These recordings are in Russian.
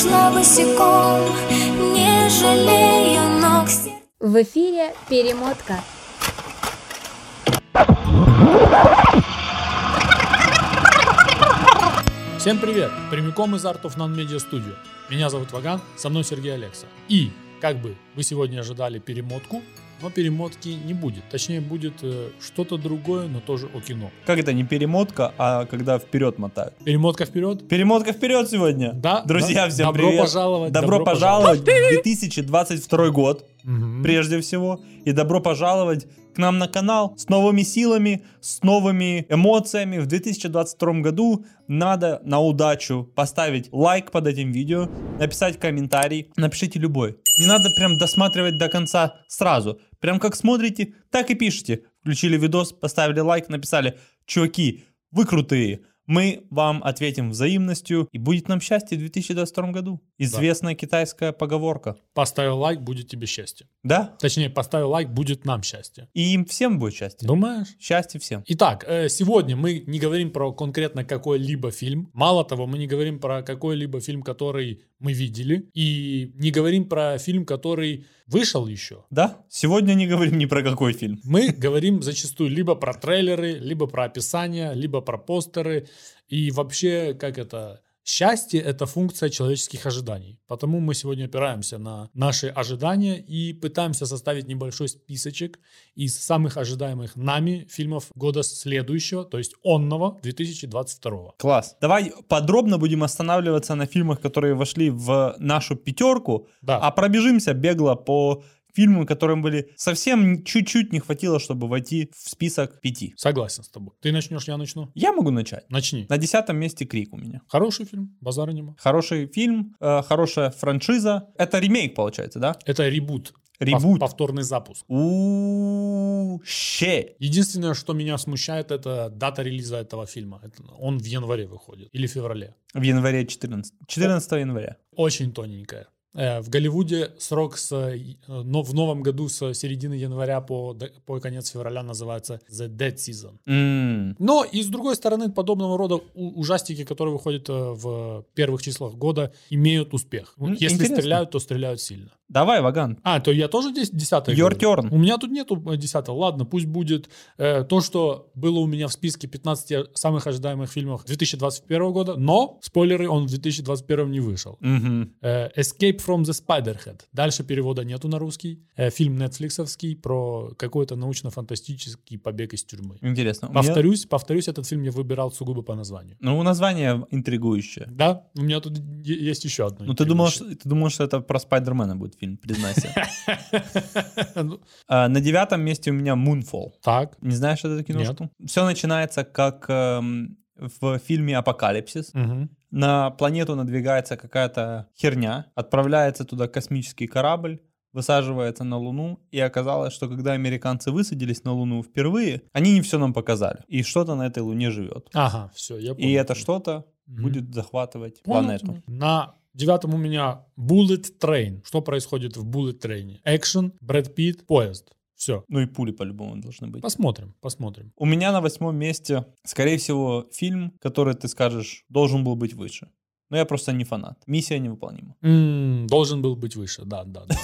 шла босиком, не жалея ног В эфире перемотка. Всем привет! Прямиком из Art of Non Media Studio. Меня зовут Ваган, со мной Сергей Алекса. И, как бы вы сегодня ожидали перемотку, но перемотки не будет. Точнее, будет э, что-то другое, но тоже о кино. Как это не перемотка, а когда вперед мотают? Перемотка вперед? Перемотка вперед сегодня. Да, Друзья, да. всем Добро привет. пожаловать, Добро, добро пожаловать в 2022 год, Мгм. прежде всего. И добро пожаловать к нам на канал с новыми силами, с новыми эмоциями. В 2022 году надо на удачу поставить лайк под этим видео, написать комментарий, напишите любой. Не надо прям досматривать до конца сразу. Прям как смотрите, так и пишите. Включили видос, поставили лайк, написали, чуваки, вы крутые. Мы вам ответим взаимностью, и будет нам счастье в 2022 году. Известная китайская поговорка. Поставил лайк, будет тебе счастье. Да? Точнее, поставил лайк, будет нам счастье. И им всем будет счастье. Думаешь? Счастье всем. Итак, э, сегодня мы не говорим про конкретно какой-либо фильм. Мало того, мы не говорим про какой-либо фильм, который мы видели. И не говорим про фильм, который вышел еще. Да? Сегодня не говорим ни про какой фильм. Мы говорим зачастую либо про трейлеры, либо про описание, либо про постеры. И вообще, как это... Счастье — это функция человеческих ожиданий. Потому мы сегодня опираемся на наши ожидания и пытаемся составить небольшой списочек из самых ожидаемых нами фильмов года следующего, то есть онного 2022. Класс. Давай подробно будем останавливаться на фильмах, которые вошли в нашу пятерку, Да. а пробежимся бегло по фильмам, которым были совсем чуть-чуть не хватило, чтобы войти в список пяти. Согласен с тобой. Ты начнешь, я начну. Я могу начать. Начни. На десятом месте Крик у меня. Хороший фильм, базара нема. Хороший фильм, э, хорошая франшиза. Это ремейк, получается, да? Это ребут. Ребут. Пов- Повторный запуск. у ще. Единственное, что меня смущает, это дата релиза этого фильма. Это он в январе выходит. Или в феврале. В январе 14. 14 января. Очень тоненькая. Э, В Голливуде срок с, э, но в новом году с середины января по, по конец февраля называется The Dead Season. М, Но и с другой стороны, подобного рода ужастики, которые выходят э, в первых числах года, имеют успех. М, Если интересно. стреляют, то стреляют сильно. Давай, Ваган. А, то я тоже здесь десятый. Your говорю? turn. У меня тут нету э, десятого. Ладно, пусть будет э, то, что было у меня в списке 15 самых ожидаемых фильмов 2021 года, но, спойлеры, он в 2021 не вышел. Мгм. Э, Escape from the Spiderhead. Дальше перевода нету на русский. Э, Фильм нетфликсовский про какой-то научно-фантастический побег из тюрьмы. Интересно. У меня- Повторюсь, повторюсь, этот фильм я выбирал сугубо по названию. Ну, название интригующее. Да, у меня тут есть еще одно. Ну, ты думал, что, ты думал, что это про Спайдермена будет фильм, признайся. Ну, А, На девятом месте у меня Moonfall. Так. Не знаешь эту киношку? Все начинается как эм, в фильме «Апокалипсис». Мгм. На планету надвигается какая-то херня, отправляется туда космический корабль, высаживается на Луну, и оказалось, что когда американцы высадились на Луну впервые, они не все нам показали. И что-то на этой Луне живет. Ага, все, я понял. И это что-то Мгм. будет захватывать Понял планету. На девятом у меня Bullet Train. Что происходит в Bullet Train? Экшен, Брэд Питт, поезд. Все. Ну и пули по-любому должны быть. Посмотрим, посмотрим. У меня на восьмом месте, скорее всего, фильм, который ты скажешь, должен был быть выше. Но я просто не фанат. Миссия невыполнима. М, должен был быть выше, да, да, да.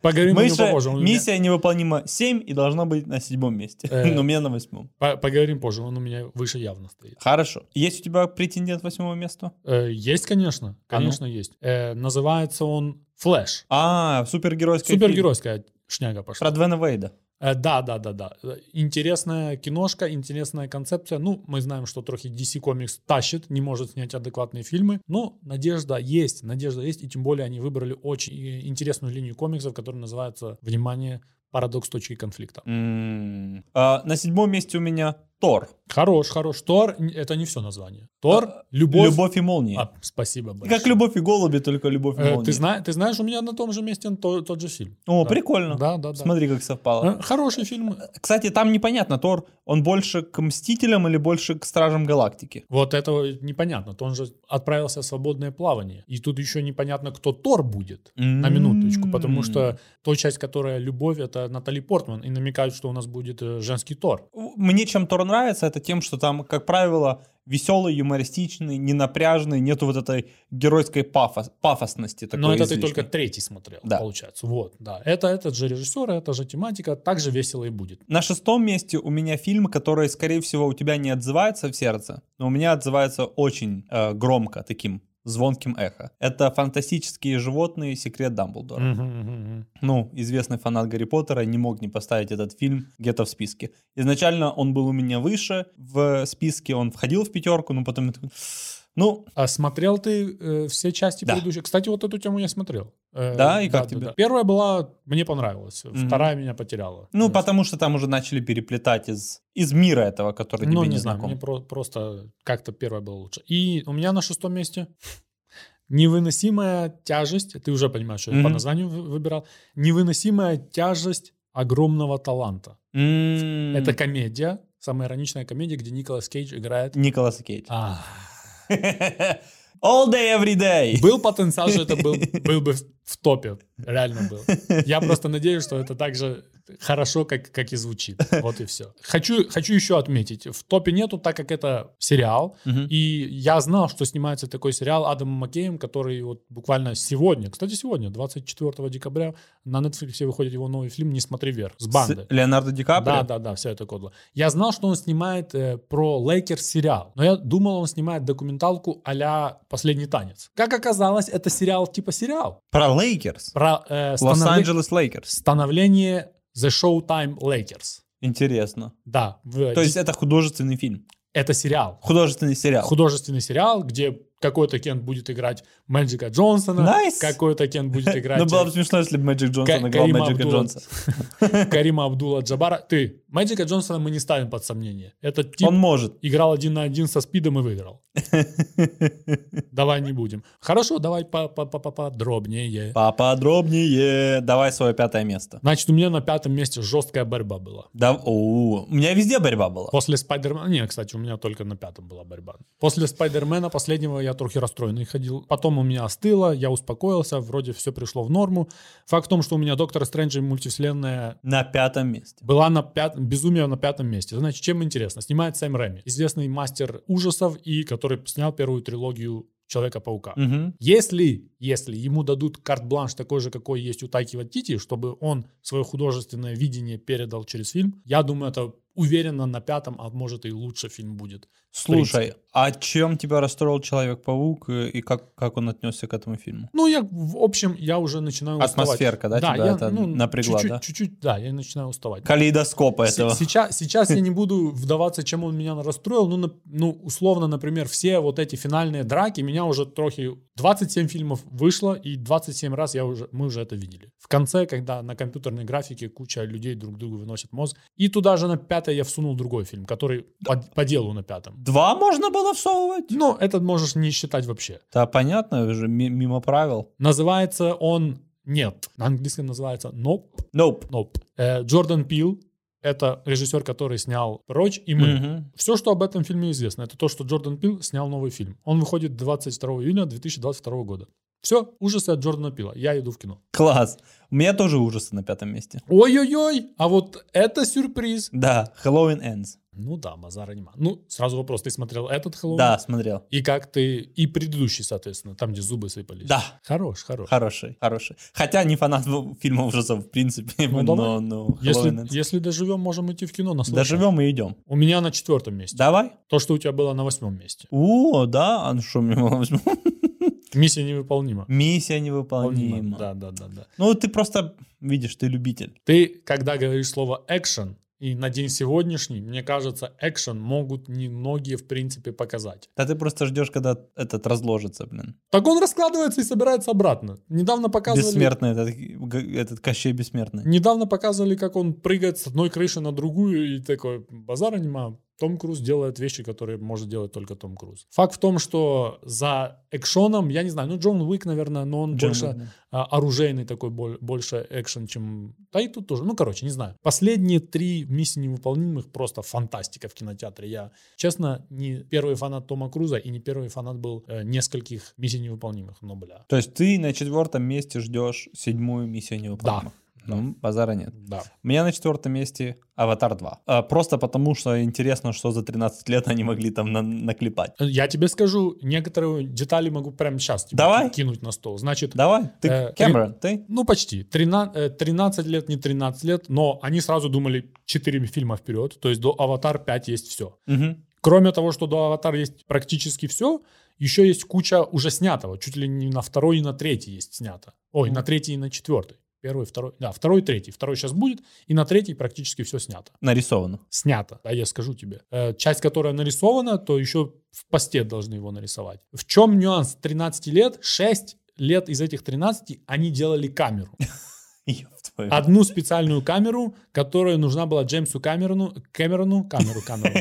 Поговорим меня- миссия невыполнима 7 и должна быть на седьмом месте. Э. Но у меня на восьмом. по- Поговорим позже, он у меня выше явно стоит. Хорошо. Есть у тебя претендент восьмого места? Э, Есть, конечно, А ну? конечно есть. Э, Называется он Флэш. А, супергеройская. Супергеройская шняга пошла. Про Двена Вейда. Э, Да, да, да, да. Интересная киношка, интересная концепция. Ну, мы знаем, что трохи DC Comics тащит, не может снять адекватные фильмы. Но надежда есть, надежда есть. И тем более они выбрали очень э, интересную линию комиксов, которая называется, внимание, парадокс точки конфликта. М. А, На седьмом месте у меня Тор. Хорош, хорош. Тор — это не все название. Тор, А, любовь. Любовь и молния. А, спасибо большое. Как любовь и голуби, только любовь и Э, молния. ты, зна- ты знаешь, у меня на том же месте то- тот же фильм. О, Да. прикольно. Да, да, да. Смотри, как совпало. Э, Хороший фильм. Кстати, там непонятно, Тор, он больше к Мстителям или больше к Стражам Галактики? Вот этого непонятно. То он же отправился в свободное плавание. И тут еще непонятно, кто Тор будет. На минуточку. Потому что та часть, которая любовь, это Натали Портман. И намекают, что у нас будет э, женский Тор. Мне чем Тор нравится, это тем, что там, как правило, веселый, юмористичный, не напряжный, нету вот этой геройской пафос, пафосности. Такой Но это ты излишней. только третий смотрел, Да. получается. Вот, да. Это этот же режиссер, это же тематика, так же весело и будет. На шестом месте у меня фильм, который, скорее всего, у тебя не отзывается в сердце, но у меня отзывается очень э, громко, таким звонким эхо. Это «Фантастические животные. Секрет Дамблдора». Мгм, мгм. Ну, известный фанат Гарри Поттера не мог не поставить этот фильм где-то в списке. Изначально он был у меня выше в списке, он входил в пятерку, но потом ну, А смотрел ты э, все части Да. предыдущие? Кстати, вот эту тему я смотрел. Э, Да? И как тебе? Первая была, мне понравилась, Мгм. вторая меня потеряла. ну, То есть, потому что там уже начали переплетать из, из мира этого, который Ну, тебе не не знаю, знаком. мне про- просто как-то первая была лучше. И у меня на шестом месте невыносимая тяжесть, ты уже понимаешь, что я по названию вы- выбирал, невыносимая тяжесть огромного таланта. М, Это комедия, самая ироничная комедия, где Николас Кейдж играет... Николас Кейдж. А, All day, every day. Был потенциал, что это был, был бы в, топе. Реально был. Я просто надеюсь, что это так же хорошо, как, как и звучит. Вот и все. Хочу, хочу еще отметить. В топе нету, так как это сериал. Мгм. И я знал, что снимается такой сериал Адамом Маккеем, который вот буквально сегодня, кстати, сегодня, 24 декабря, на Netflix выходит его новый фильм «Не смотри вверх» с бандой. С Леонардо Ди Каприо? Да, да, да, все это кодло. Я знал, что он снимает э, про Лейкерс сериал, но я думал, он снимает документалку а «Последний танец». Как оказалось, это сериал типа сериал. Про Лейкерс. Про э, Лос-Анджелес Лейкерс. становление The Showtime Lakers. Интересно. Да, То есть это художественный фильм. это сериал. Художественный сериал. Художественный сериал, где какой-то Кент будет играть Мэджика Джонсона, Nice. какой-то Кент будет играть Ну, было бы смешно, если бы Мэджик Джонсон играл Мэджика Джонса. Карима Абдула Джабара. Ты, Мэджика Джонсона мы не ставим под сомнение. Это тип Он может. играл один на один со спидом и выиграл. Давай не будем. Хорошо, давай по- по- по- по- подробнее. Поподробнее. Давай свое пятое место. Значит, у меня на пятом месте жесткая борьба была. Да, у меня везде борьба была. После Спайдермена... Не, кстати, у меня только на пятом была борьба. После Спайдермена последнего я трохи расстроенный ходил. Потом у меня остыло, я успокоился, вроде все пришло в норму. Факт в том, что у меня Доктор Стрэндж и мультивселенная На пятом месте. была на пятом, безумие на пятом месте. Значит, чем интересно? Снимает Сэм Рэми, известный мастер ужасов и который снял первую трилогию Человека-паука. Мгм. Если, если ему дадут карт-бланш такой же, какой есть у Тайки Ватити, чтобы он свое художественное видение передал через фильм, я думаю, это уверенно на пятом, а может и лучше фильм будет. Слушай, а чем тебя расстроил Человек-паук и как, как он отнесся к этому фильму? Ну, я, в общем, я уже начинаю уставать. Атмосферка, да, тебя это напрягла, чуть-чуть, да? Чуть-чуть, да, я начинаю уставать. Калейдоскопа С- этого. Сейчас, сейчас я не буду вдаваться, чем он меня расстроил. Ну, на- ну, условно, например, все вот эти финальные драки меня уже трохи... 27 фильмов вышло, и 27 раз я уже, мы уже это видели. В конце, когда на компьютерной графике куча людей друг другу выносят мозг. И туда же на пятое я всунул другой фильм, который по, по делу на пятом. Два можно было всовывать? Ну, этот можешь не считать вообще. Да, понятно, уже ми- мимо правил. Называется он «Нет». На английском называется «Nope». Nope. Nope. Э, Джордан Пил — это режиссер, который снял «Прочь» и «Мы». Мгм. Все, что об этом фильме известно, это то, что Джордан Пил снял новый фильм. Он выходит 22 июня 2022 года. Все, ужасы от Джордана Пила. Я иду в кино. Класс. У меня тоже ужасы на пятом месте. Ой-ой-ой, а вот это сюрприз. Да, Halloween Ends. Ну да, базара нема. Ну, сразу вопрос, ты смотрел этот Хэллоуин? Да, смотрел. И как ты... И предыдущий, соответственно, там, где зубы сыпались. Да. Хорош, хорош. Хороший, хороший. Хотя не фанат фильмов ужасов, в принципе, Ну, но, но Если, Ends. если доживем, можем идти в кино наслушаться. Доживем и идем. У меня на четвертом месте. Давай. То, что у тебя было на восьмом месте. О, да, а ну что мне возьму? Миссия невыполнима. Миссия невыполнима. Да, да, да, да. Ну, ты просто, видишь, ты любитель. Ты, когда говоришь слово экшен, и на день сегодняшний, мне кажется, экшен могут немногие, в принципе, показать. Да ты просто ждешь, когда этот разложится, блин. Так он раскладывается и собирается обратно. Недавно показывали... Бессмертный этот, этот Кощей Бессмертный. Недавно показывали, как он прыгает с одной крыши на другую, и такой, базара нема. Том Круз делает вещи, которые может делать только Том Круз. Факт в том, что за экшоном, я не знаю, ну Джон Уик, наверное, но он Джон больше да. а, оружейный такой, боль- больше экшен, чем... Да и тут тоже, ну короче, не знаю. Последние три миссии невыполнимых просто фантастика в кинотеатре. Я, честно, не первый фанат Тома Круза и не первый фанат был э, нескольких миссий невыполнимых, но бля. То есть ты на четвертом месте ждешь седьмую миссию Ну, базара нет. Да. У меня на четвертом месте Аватар 2. А, Просто потому, что интересно, что за 13 лет они могли там на- наклепать. Я тебе скажу, некоторые детали могу прямо сейчас тебе Давай. кинуть на стол. Значит, Давай, ты, Э, Кэмерон, ты? ну почти. 13, э, 13 лет, не 13 лет, но они сразу думали 4 фильма вперед. То есть до Аватар 5 есть все. Мгм. Кроме того, что до Аватар есть практически все, еще есть куча уже снятого. Чуть ли не на второй и на третий есть снято. Ой, на третий и на четвертый. Первый, второй. Да, второй, третий. Второй сейчас будет, и на третий практически все снято. Нарисовано. Снято, да, я скажу тебе. Э, часть, которая нарисована, то еще в посте должны его нарисовать. В чем нюанс 13 лет? 6 лет из этих 13 они делали камеру. Твою. Одну специальную камеру, которая нужна была Джеймсу Камерону, Кэмерону, камеру, камеру.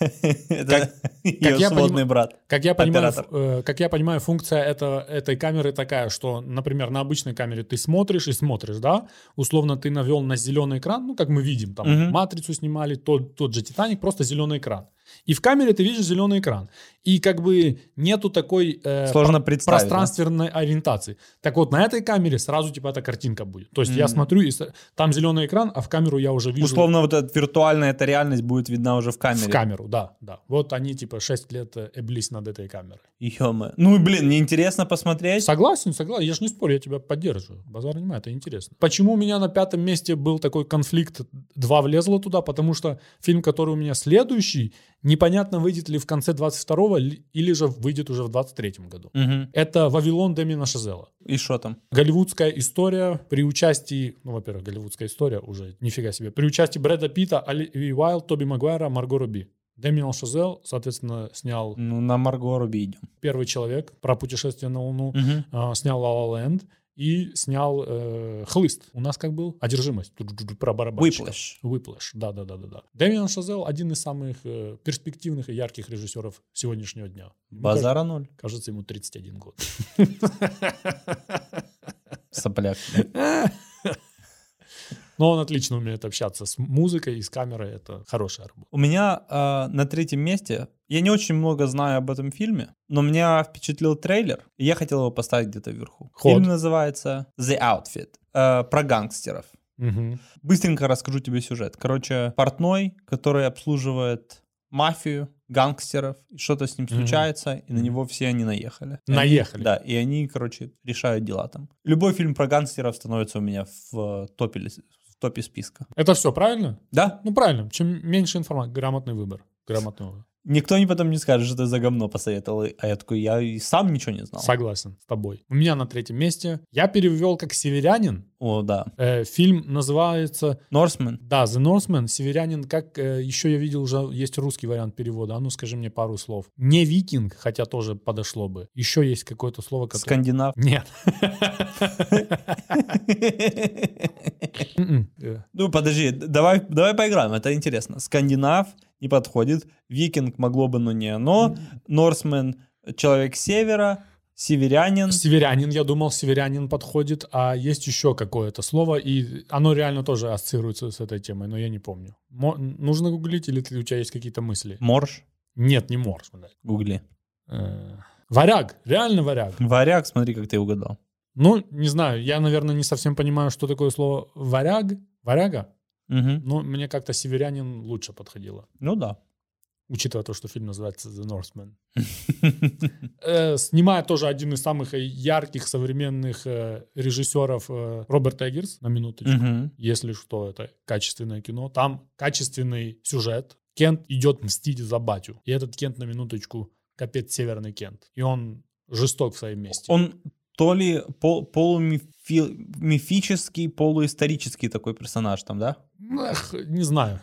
Это ее сводный брат. Как я понимаю, э, как я понимаю, функция это, этой камеры такая, что, например, на обычной камере ты смотришь и смотришь, да, условно ты навел на зеленый экран, ну, как мы видим, там, матрицу снимали, тот, тот же Титаник, просто зеленый экран. И в камере ты видишь зеленый экран. И как бы нету такой э, Сложно про- представить, да? пространственной ориентации. Так вот, на этой камере сразу типа эта картинка будет. То есть я Мгм. смотрю, и там зеленый экран, а в камеру я уже вижу... Условно, вот эта виртуальная эта реальность будет видна уже в камере. В камеру, да, да. Вот они типа 6 лет э, эблись над этой камерой. Ё-моё. Ну, блин, мне интересно посмотреть. Согласен, согласен. Я же не спорю, я тебя поддерживаю. Базар не это интересно. Почему у меня на пятом месте был такой конфликт? Два влезло туда, потому что фильм, который у меня следующий, непонятно, выйдет ли в конце 22-го ли- или же выйдет уже в 23-м году. Мгм. Это «Вавилон» Демина Шазела. И что там? Голливудская история при участии, ну, во-первых, голливудская история уже, нифига себе, при участии Брэда Питта, Оливии Уайлд, Тоби Магуайра, Марго Руби. Демин Шазел, соответственно, снял Ну, на Марго Руби идем. «Первый человек» про путешествие на Луну, Мгм. а, снял «La La Land» и снял э, «Хлыст». У нас как был? «Одержимость». Про барабанщиков. Whiplash. Whiplash, да-да-да-да. Дэмиан Шазел один из самых э, перспективных и ярких режиссеров сегодняшнего дня. Базара ноль. кажется, кажется, ему 31 год. Сопляк. Но он отлично умеет общаться с музыкой и с камерой. Это хорошая работа. У меня э, на третьем месте, я не очень много знаю об этом фильме, но меня впечатлил трейлер, и я хотел его поставить где-то вверху. Ход. Фильм называется The Outfit, э, про гангстеров. Мгм. Быстренько расскажу тебе сюжет. Короче, портной, который обслуживает мафию, гангстеров, что-то с ним случается, и на него все они наехали. Наехали. Они, да, и они, короче, решают дела там. Любой фильм про гангстеров становится у меня в э, топе, в топе списка. Это все правильно? Да? Ну, правильно. Чем меньше информации, грамотный выбор. Грамотный выбор. Никто не потом не скажет, что ты за говно посоветовал. А я такой, я и сам ничего не знал. Согласен с тобой. У меня на третьем месте. Я перевел как «Северянин». О, да. Э, фильм называется Норсмен. Да, The Northman, северянин, как э, еще я видел, уже есть русский вариант перевода. А ну скажи мне пару слов. Не викинг, хотя тоже подошло бы. Еще есть какое-то слово, которое... Скандинав. Нет. М-м. Ну, подожди, давай, давай поиграем, это интересно. Скандинав не подходит, викинг могло бы, но не оно. Норсмен — человек севера, северянин. Северянин, я думал, северянин подходит, а есть еще какое-то слово, и оно реально тоже ассоциируется с этой темой, но я не помню. Мо- нужно гуглить, или ты- у тебя есть какие-то мысли? Морж. Нет, не морж. блядь. Гугли. Э, Варяг, реально варяг. Варяг, смотри, как ты угадал. Ну, не знаю, я, наверное, не совсем понимаю, что такое слово варяг, варяга, Мгм. но мне как-то северянин лучше подходило, Ну да. учитывая то, что фильм называется The Northman. Э, Снимает тоже один из самых э, ярких современных э, режиссеров Роберт Эггерс, на минуточку. Если что, это качественное кино. Там качественный сюжет. Кент идет мстить за батю. И этот Кент, на минуточку, капец северный Кент. И он жесток в своем месте. Он то ли пол- полумифический, полуисторический такой персонаж там, да? Эх, не знаю.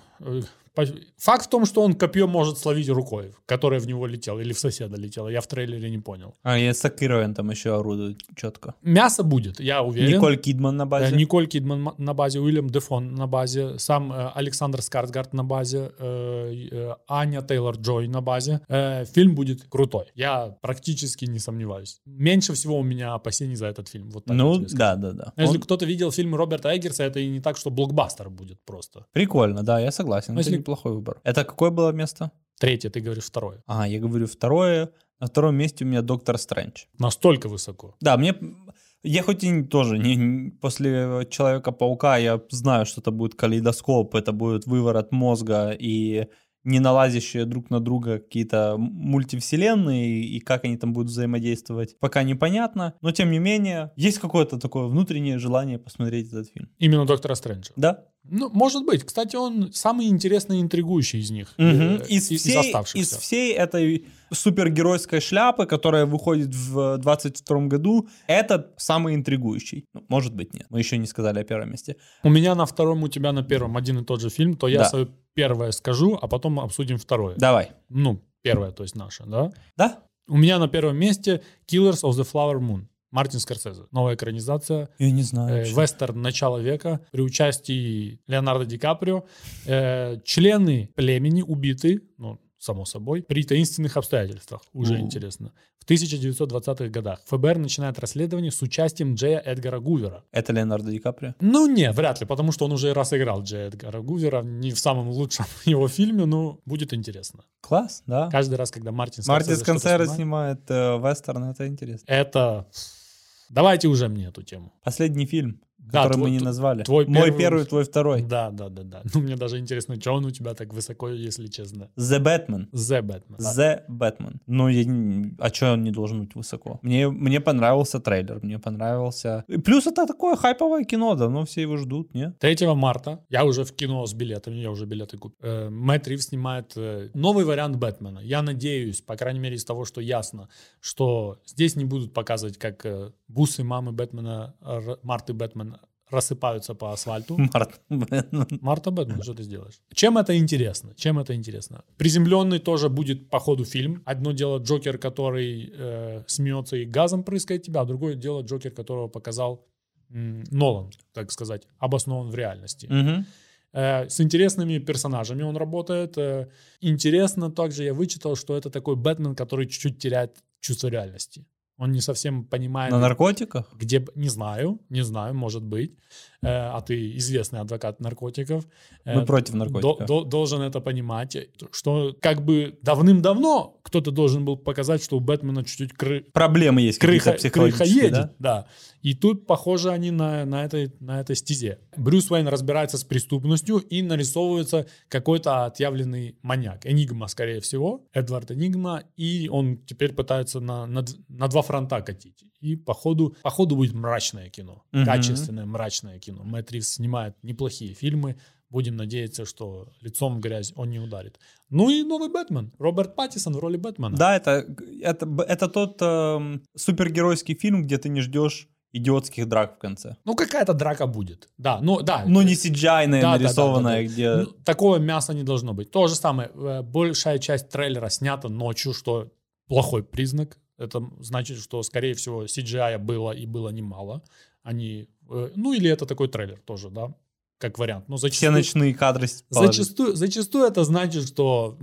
Э, Факт в том, что он копье может словить рукой, которая в него летела, или в соседа летела. Я в трейлере не понял. А, и Сакировен там еще орудует четко. Мясо будет, я уверен. Николь Кидман на Э, базе. Николь Кидман ма- на базе, Уильям Дефон на базе, сам э, Александр Скарсгард на базе, э, э, Аня Тейлор Джой на базе. Э, Фильм будет крутой. Я практически не сомневаюсь. Меньше всего у меня опасений за этот фильм. Вот так Ну, да, да, да. Если Он- кто-то видел фильмы Роберта Эггерса, это и не так, что блокбастер будет просто. Прикольно, да, я согласен. Ну, если- неплохой выбор. Это какое было место? Третье, ты говоришь второе. А, я говорю второе. На втором месте у меня Доктор Стрэндж. Настолько высоко. Да, мне Я хоть и тоже не, после Человека-паука я знаю, что это будет калейдоскоп, это будет выворот мозга и не налазящие друг на друга какие-то мультивселенные, и как они там будут взаимодействовать, пока непонятно. Но тем не менее, есть какое-то такое внутреннее желание посмотреть этот фильм. Именно Доктора Стрэнджа. Да? Ну, может быть. Кстати, он самый интересный и интригующий из них. Э, Из, из всей, оставшихся. из всей этой супергеройской шляпы, которая выходит в 22 году, этот самый интригующий. Ну, может быть, нет. Мы еще не сказали о первом месте. У меня на втором, у тебя на первом один и тот же фильм, то я Да. свое первое скажу, а потом обсудим второе. Давай. Ну, первое, то есть наше, да? Да? У меня на первом месте Killers of the Flower Moon. Мартин Скорсезе. Новая экранизация. Я не знаю. э, вестерн начала века при участии Леонардо Ди Каприо. Э, члены племени убиты, ну, само собой, при таинственных обстоятельствах. Уже У. интересно. В 1920-х годах ФБР начинает расследование с участием Джея Эдгара Гувера. Это Леонардо Ди Каприо? Ну, не, вряд ли, потому что он уже раз играл Джея Эдгара Гувера, не в самом лучшем его фильме, но будет интересно. Класс, да. Каждый раз, когда Мартин Мартин Скорсезе что-то Сконсера снимает, снимает э, вестерн, это интересно. Это... Давайте уже мне эту тему. Последний фильм, Да, который твой- мы не назвали. твой Мой первый- первый, твой второй. Да, да, да, да. Ну, мне даже интересно, что он у тебя так высоко, если честно. The Batman. The Batman. да. The Batman. Ну, я а что он не должен быть высоко? Мне, мне понравился трейлер, мне понравился... И Плюс это такое хайповое кино, давно все его ждут, не? 3 марта я уже в кино с билетами, я уже билеты купил. Э, Мэтт Ривз снимает э, новый вариант Бэтмена. Я надеюсь, по крайней мере, из того, что ясно, что здесь не будут показывать, как э, бусы мамы Бэтмена, Марты Бэтмена рассыпаются по асфальту. Март Бэтмен. Марта Бэтмен, что ты сделаешь? Чем это интересно? Чем это интересно? Приземленный тоже будет по ходу фильм. Одно дело Джокер, который э, смеется и газом прыскает тебя, а другое дело Джокер, которого показал м, Нолан, так сказать, обоснован в реальности. Мгм. Э, с интересными персонажами он работает. Э, интересно также я вычитал, что это такой Бэтмен, который чуть-чуть теряет чувство реальности. Он не совсем понимает, На наркотиках? где... Не знаю, не знаю, может быть. Э, а ты известный адвокат наркотиков. Э, Мы против до- наркотиков. до- должен это понимать, что как бы давным-давно кто-то должен был показать, что у Бэтмена чуть-чуть кры- Проблемы есть крыха, крыха едет, да? да? И тут, похоже, они на, на, этой, на этой стезе. Брюс Уэйн разбирается с преступностью и нарисовывается какой-то отъявленный маньяк. Энигма, скорее всего. Эдвард Энигма. И он теперь пытается на, на, на два фронта катить. И по ходу, по ходу будет мрачное кино. Мгм. Качественное мрачное кино. Мэтт Ривз снимает неплохие фильмы. Будем надеяться, что лицом в грязь он не ударит. Ну и новый Бэтмен. Роберт Паттисон в роли Бэтмена. Да, это, это, это тот эм, супергеройский фильм, где ты не ждешь идиотских драк в конце. Ну, какая-то драка будет. Да, ну да. Ну, не CGI Да, да, да, нарисованная, да, да. где... Ну, такого мяса не должно быть. То же самое. э, Большая часть трейлера снята ночью, что плохой признак. Это значит, что, скорее всего, CGI было и было немало. Они, э, ну, или это такой трейлер тоже, да, как вариант. Но Все зачастую, ночные кадры положить. зачастую, зачастую это значит, что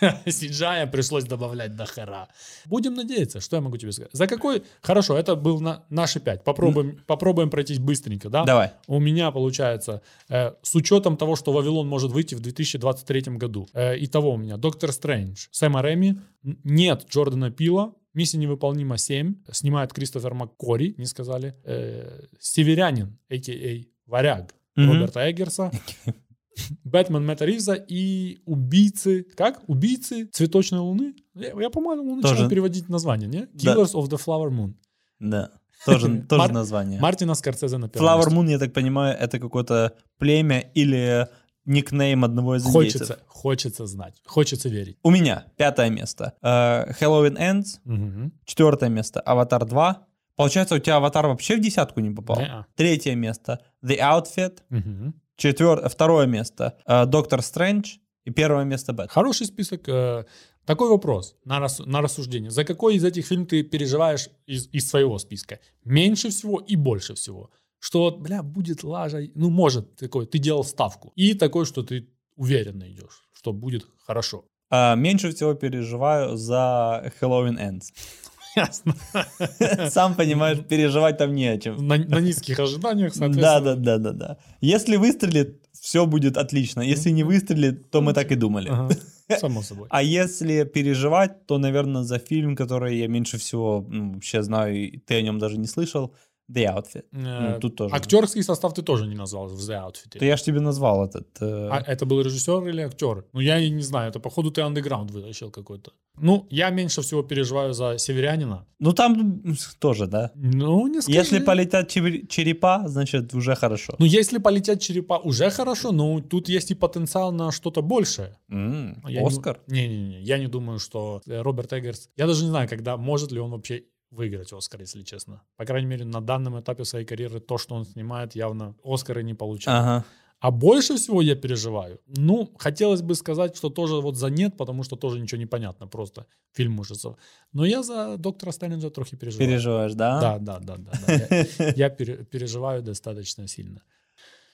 CGI пришлось добавлять до хера. Будем надеяться, что я могу тебе сказать. За какой... Хорошо, это был на... наши пять. Попробуем, попробуем пройтись быстренько, да? Давай. У меня получается, э, с учетом того, что Вавилон может выйти в 2023 году. Э, итого у меня Доктор Стрэндж, Сэма Рэми, нет Джордана Пила, Миссия невыполнима 7, снимает Кристофер МакКори, не сказали, э, Северянин, а.к.а. Варяг, Роберта Эггерса, Бэтмен Мэтта Ривза и убийцы, как? Убийцы цветочной луны? Я, я, по-моему, Тоже. переводить название, не? Да. Killers of the Flower Moon. Да. Тоже, тоже Мар- название. Мартина Скорсезе на первом Flower месте. Moon, я так понимаю, это какое-то племя или никнейм одного из индейцев. Хочется, хочется знать, хочется верить. У меня пятое место. Э, Halloween Ends. Мгм. Четвертое место. Аватар 2. Получается, у тебя Аватар вообще в десятку не попал? Не-а. Третье место. The Outfit. Мгм. Четвер... Второе место. э, Доктор Стрэндж. И первое место Бэт. Хороший список. э, Такой вопрос на, рас- на рассуждение. За какой из этих фильмов ты переживаешь из, из своего списка? Меньше всего и больше всего? Что, бля, будет лажа. Ну, может, такой, ты делал ставку. И такой, что ты уверенно идешь, что будет хорошо. А, меньше всего переживаю за Halloween Ends. Ясно. Сам понимаешь, переживать там не о чем. На, на низких ожиданиях, Да, соответственно. да, да, да, да. Если выстрелит, все будет отлично. Если не выстрелит, то мы так и думали. Ага, Само собой. А если переживать, то, наверное, за фильм, который я меньше всего ну, вообще знаю, и ты о нем даже не слышал, The Outfit. Э, Ну, тут тоже. Актерский состав ты тоже не назвал в The Outfit. Да я ж тебе назвал этот. э, А это был режиссер или актер? Ну, я не знаю, это, походу, ты андеграунд вытащил какой-то. Ну, я меньше всего переживаю за северянина. Ну там тоже, да. Ну, не скажи. Если полетят черепа, значит уже хорошо. Ну, если полетят черепа, уже хорошо, но тут есть и потенциал на что-то большее. М, Я Оскар? Не-не-не, я не думаю, что э, Роберт Эггерс... Я даже не знаю, когда, может ли он вообще выиграть Оскар, если честно. По крайней мере, на данном этапе своей карьеры то, что он снимает, явно Оскары не получает. Ага. А больше всего я переживаю. Ну, хотелось бы сказать, что тоже вот за нет, потому что тоже ничего не понятно, просто фильм ужасов. Но я за доктора Сталинджа трохи переживаю. Переживаешь, да? Да, да, да, да. да. Я, я пере- переживаю достаточно сильно.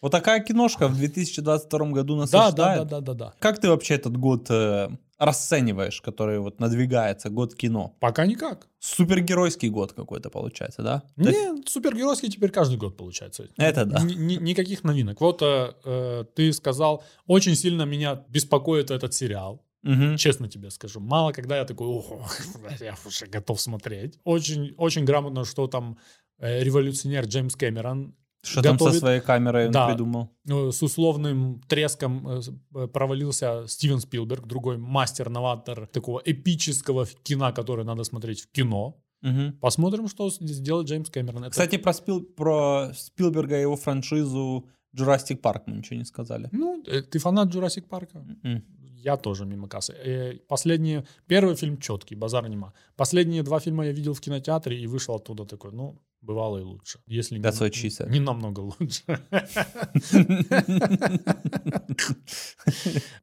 Вот такая киношка в 2022 году нас Да, да, ожидает. да, да, да, да. Как ты вообще этот год э, расцениваешь, который вот надвигается, год кино? Пока никак. Супергеройский год какой-то получается, да? То есть- Не, супергеройский теперь каждый год получается. Это да. Ни- ни- никаких новинок. Вот э, э, ты сказал, очень сильно меня беспокоит этот сериал. Мгм. Честно тебе скажу. Мало когда я такой, ого, я уже готов смотреть. Очень, очень грамотно, что там э, революционер Джеймс Кэмерон Что там со готовит- своей камерой он Да. придумал? э, с условным треском э, э, провалился Стивен Спилберг, другой мастер-новатор такого эпического кино, которое надо смотреть в кино. Мгм. Посмотрим, что сделает Джеймс Кэмерон. Это- Кстати, про, Спил- про Спилберга и его франшизу Jurassic Парк мы ничего не сказали. ну, э, ты фанат Jurassic Парка? М. Я тоже мимо кассы. Э, Последние... Первый фильм четкий, базар нема. Последние два фильма я видел в кинотеатре и вышел оттуда такой, ну, бывало и лучше. Если не, That's what she said. не намного лучше.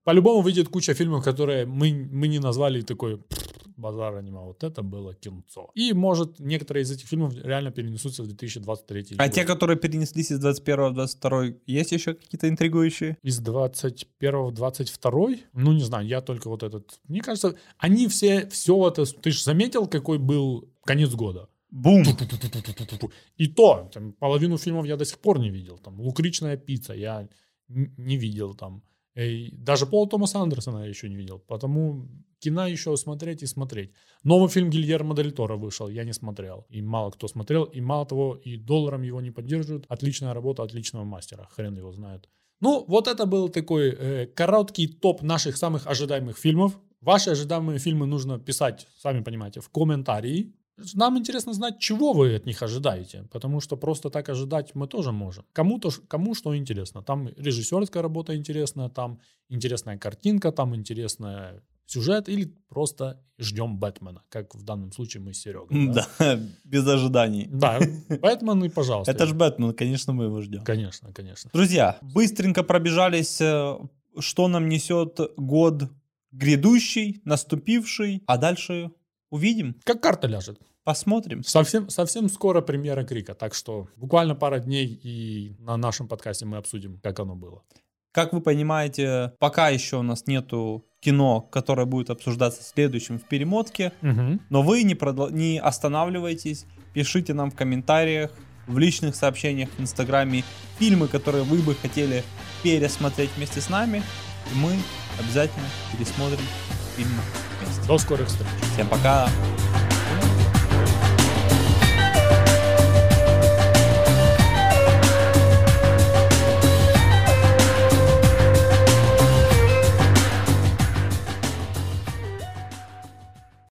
По-любому выйдет куча фильмов, которые мы, мы не назвали такой «Пф, базара нема. Вот это было кинцо. И, может, некоторые из этих фильмов реально перенесутся в 2023 А год. те, которые перенеслись из 21 в 22, есть еще какие-то интригующие? Из 21 в 22 ну не знаю, я только вот этот. Мне кажется, они все, все это, ты же заметил, какой был конец года? Бум! И то, там, половину фильмов я до сих пор не видел. Там, «Лукричная пицца» я не видел там. Эй, даже Пола Томаса Андерсона я еще не видел. Потому кино еще смотреть и смотреть. Новый фильм Гильермо Дель Торо вышел, я не смотрел. И мало кто смотрел. И мало того, и долларом его не поддерживают. Отличная работа отличного мастера. Хрен его знает. Ну, вот это был такой э, короткий топ наших самых ожидаемых фильмов. Ваши ожидаемые фильмы нужно писать, сами понимаете, в комментарии. Нам интересно знать, чего вы от них ожидаете, потому что просто так ожидать мы тоже можем. Кому-то, кому что интересно. Там режиссерская работа интересна, там интересная картинка, там интересный сюжет, или просто ждем Бэтмена, как в данном случае мы с Серегой. Да, Да, без ожиданий. да Бэтмен и пожалуйста. Это ж Бэтмен, конечно, мы его ждем. Конечно, конечно. Друзья, быстренько пробежались, э, что нам несет год грядущий, наступивший, а дальше увидим, Как карта ляжет. посмотрим. Совсем, совсем скоро премьера Крика, так что буквально пара дней и на нашем подкасте мы обсудим, как оно было. Как вы понимаете, пока еще у нас нету кино, которое будет обсуждаться следующим в перемотке, но вы не, продл- не останавливайтесь, пишите нам в комментариях, в личных сообщениях в Инстаграме фильмы, которые вы бы хотели пересмотреть вместе с нами, и мы обязательно пересмотрим фильмы вместе. До скорых встреч. Всем пока!